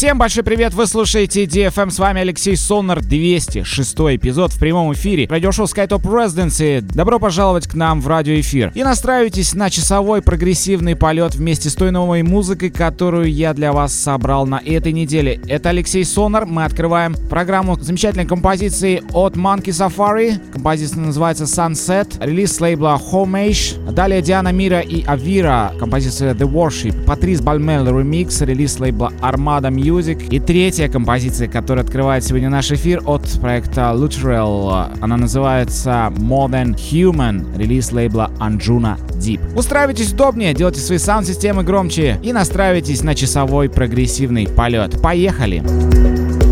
Всем большой привет, вы слушаете DFM, с вами Алексей Сонар, 206 эпизод в прямом эфире радиошоу SkyTop Residency. Добро пожаловать к нам в радиоэфир. И настраивайтесь на часовой прогрессивный полет вместе с той новой музыкой, которую я для вас собрал на этой неделе. Это Алексей Сонар, мы открываем программу замечательной композиции от Monkey Safari. Композиция называется Sunset, релиз лейбла Homage. Далее Диана Мира и Авира, композиция The Worship. Патрис Бальмел ремикс, релиз лейбла Armada Music. Music. И третья композиция, которая открывает сегодня наш эфир от проекта Luteral. Она называется More Than Human, релиз лейбла Anjuna Deep. Устраивайтесь удобнее, делайте свои саунд-системы громче и настраивайтесь на часовой прогрессивный полет. Поехали! Поехали!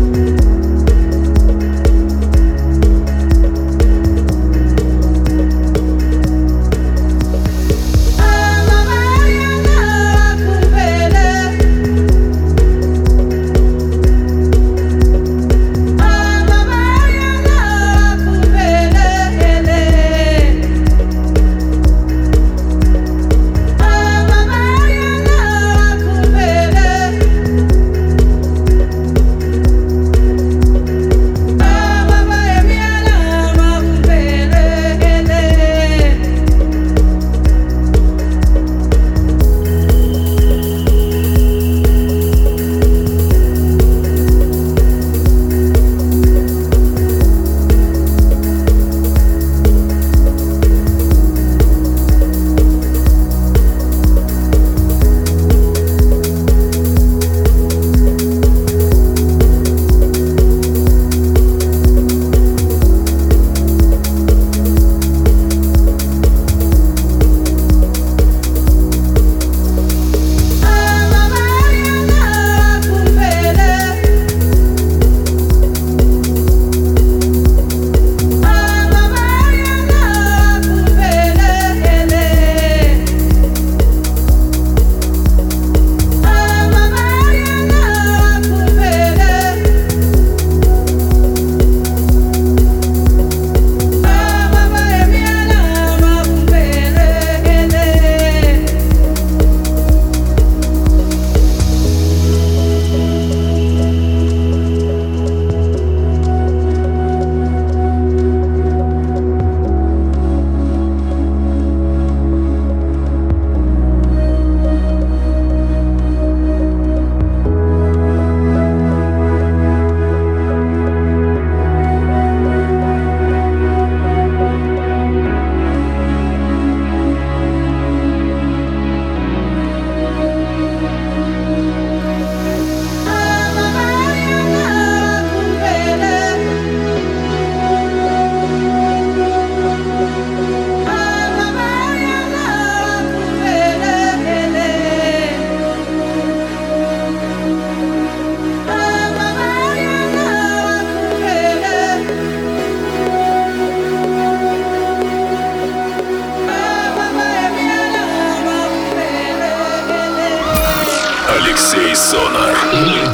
Sonar.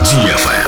DFM.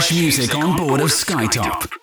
Music on board of Skytop.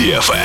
DFM.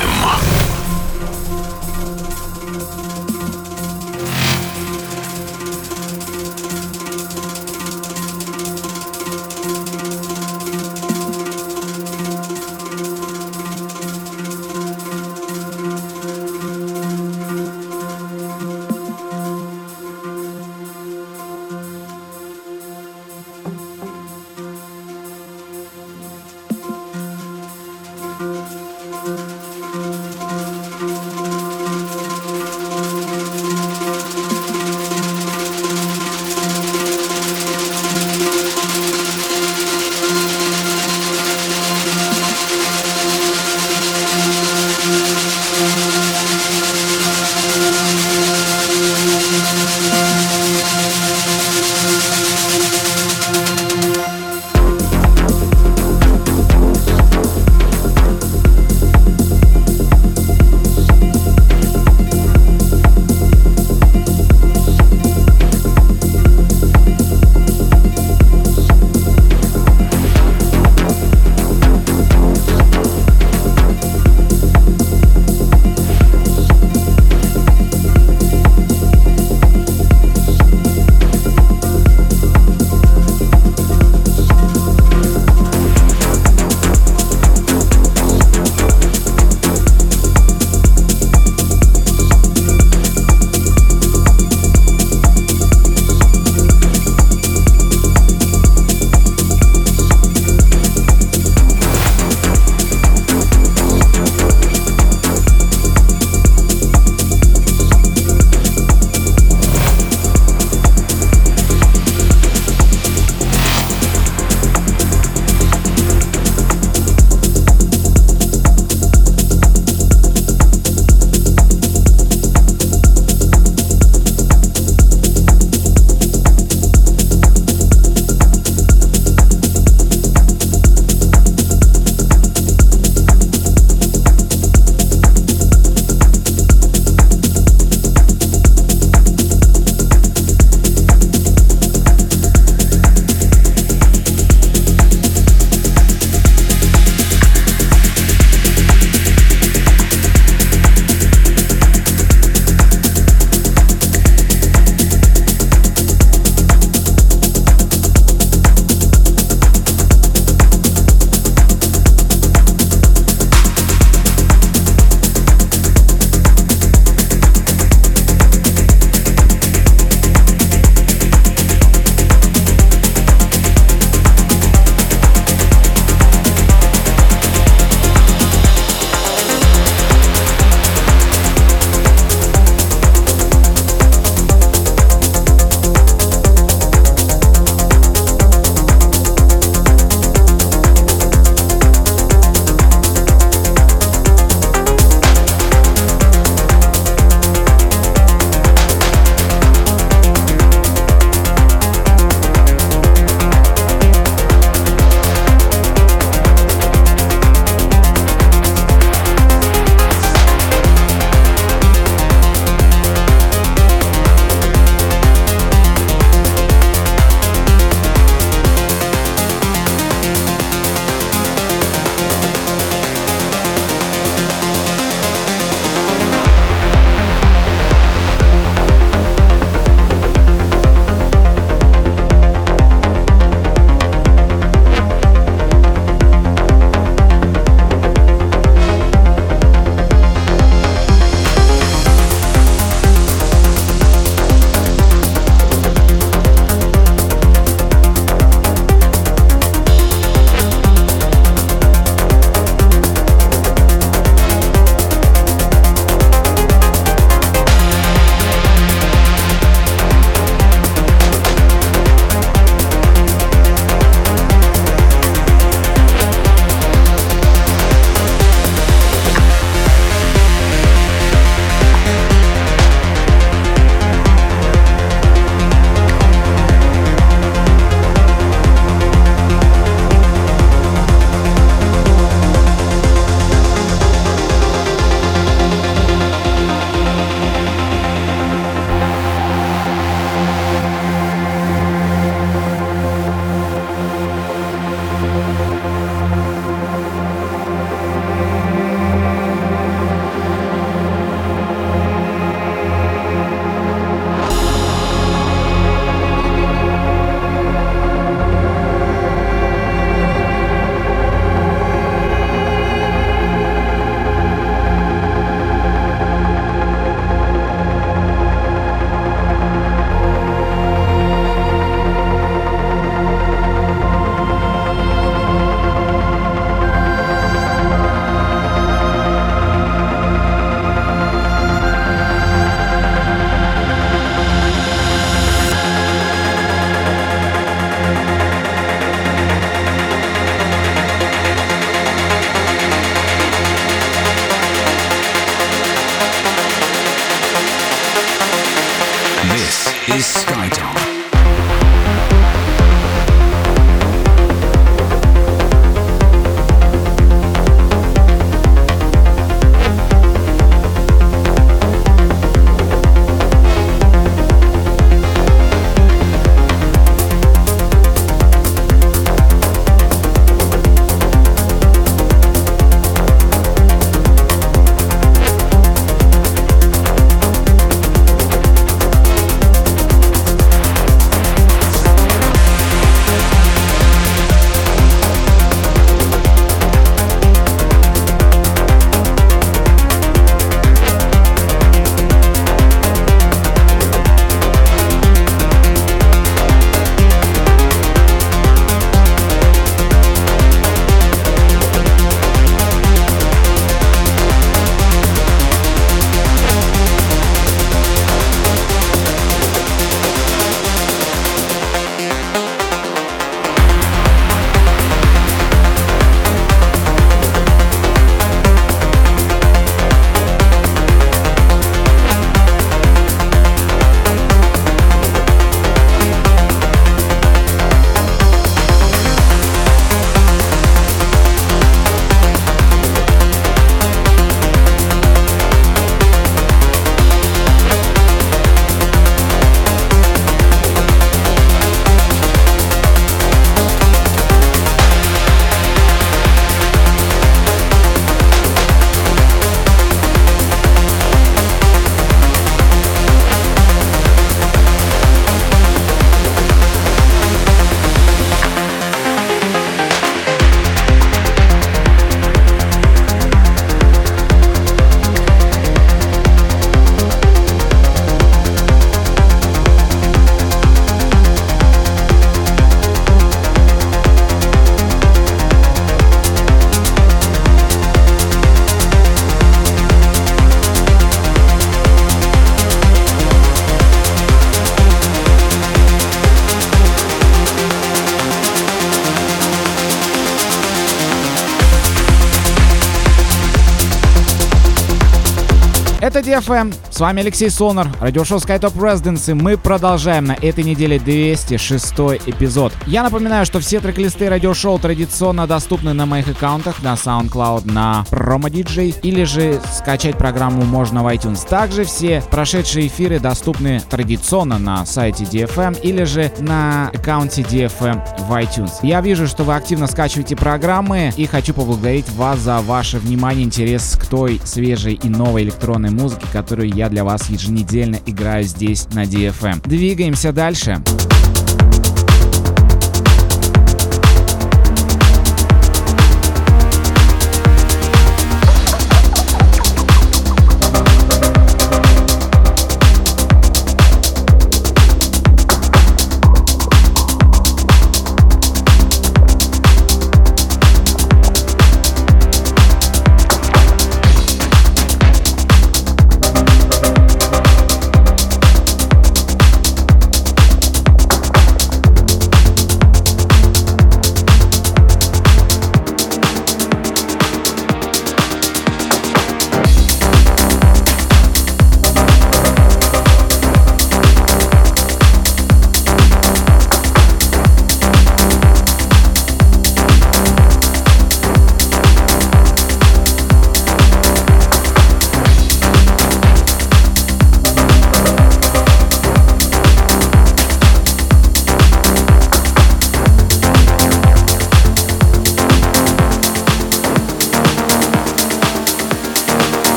Это DFM, с вами Алексей Сонар, радиошоу SkyTop Residency. Мы продолжаем на этой неделе 206 эпизод. Я напоминаю, что все трек-листы радиошоу традиционно доступны на моих аккаунтах на SoundCloud, на Promo DJ или же скачать программу можно в iTunes. Также все прошедшие эфиры доступны традиционно на сайте DFM или же на аккаунте DFM в iTunes. Я вижу, что вы активно скачиваете программы и хочу поблагодарить вас за ваше внимание интерес к той свежей и новой электронной музыке, которую я для вас еженедельно играю здесь на DFM. Двигаемся дальше. Дальше.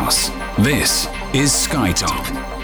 House. This is Skytop.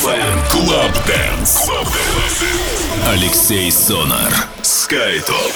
DFM Club Dance. Алексей Сонар. Скайтоп.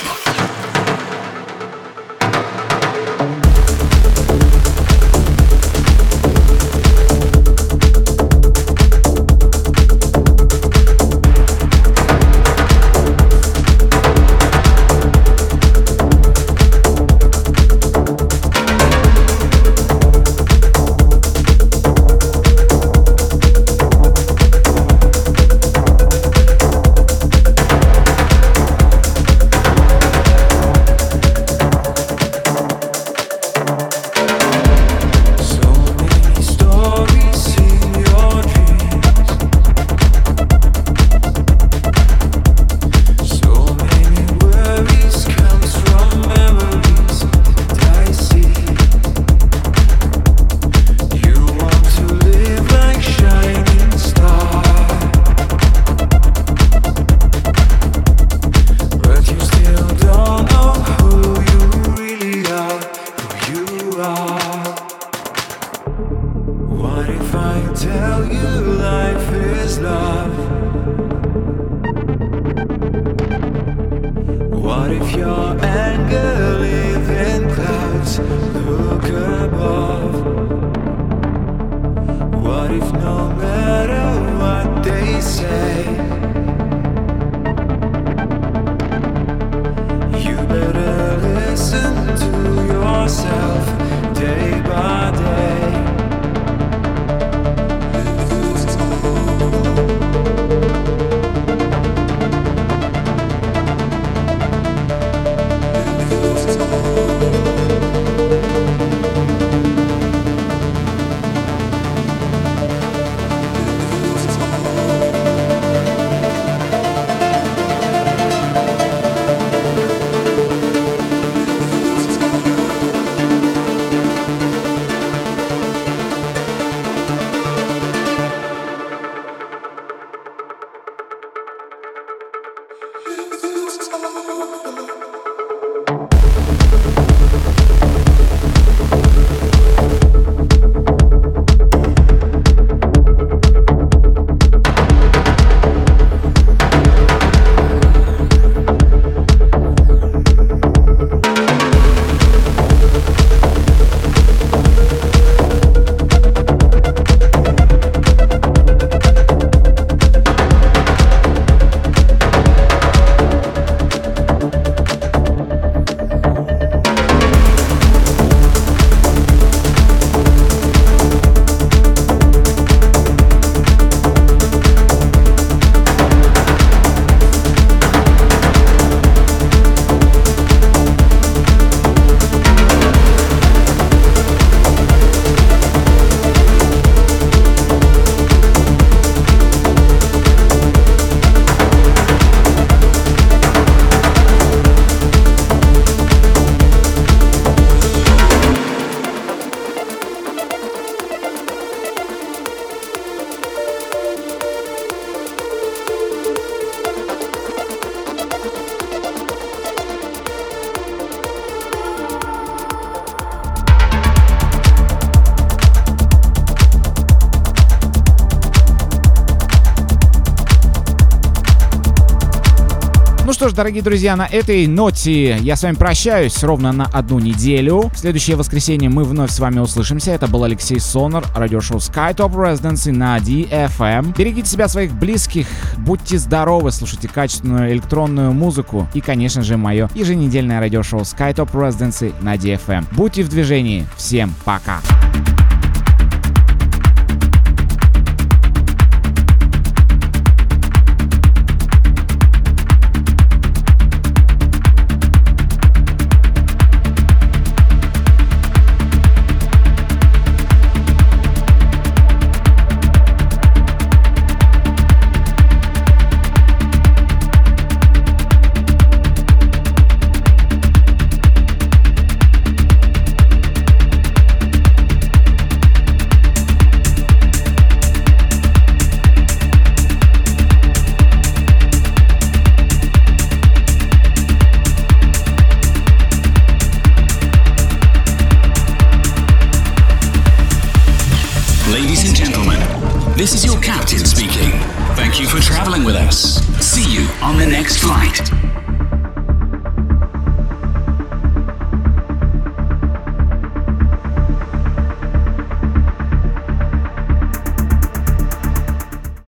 Что ж, дорогие друзья, на этой ноте я с вами прощаюсь ровно на одну неделю. В следующее воскресенье мы вновь с вами услышимся. Это был Алексей Сонор, радиошоу SkyTop Residency на DFM. Берегите себя, своих близких, будьте здоровы, слушайте качественную электронную музыку и, конечно же, мое еженедельное радиошоу SkyTop Residency на DFM. Будьте в движении. Всем пока. Ladies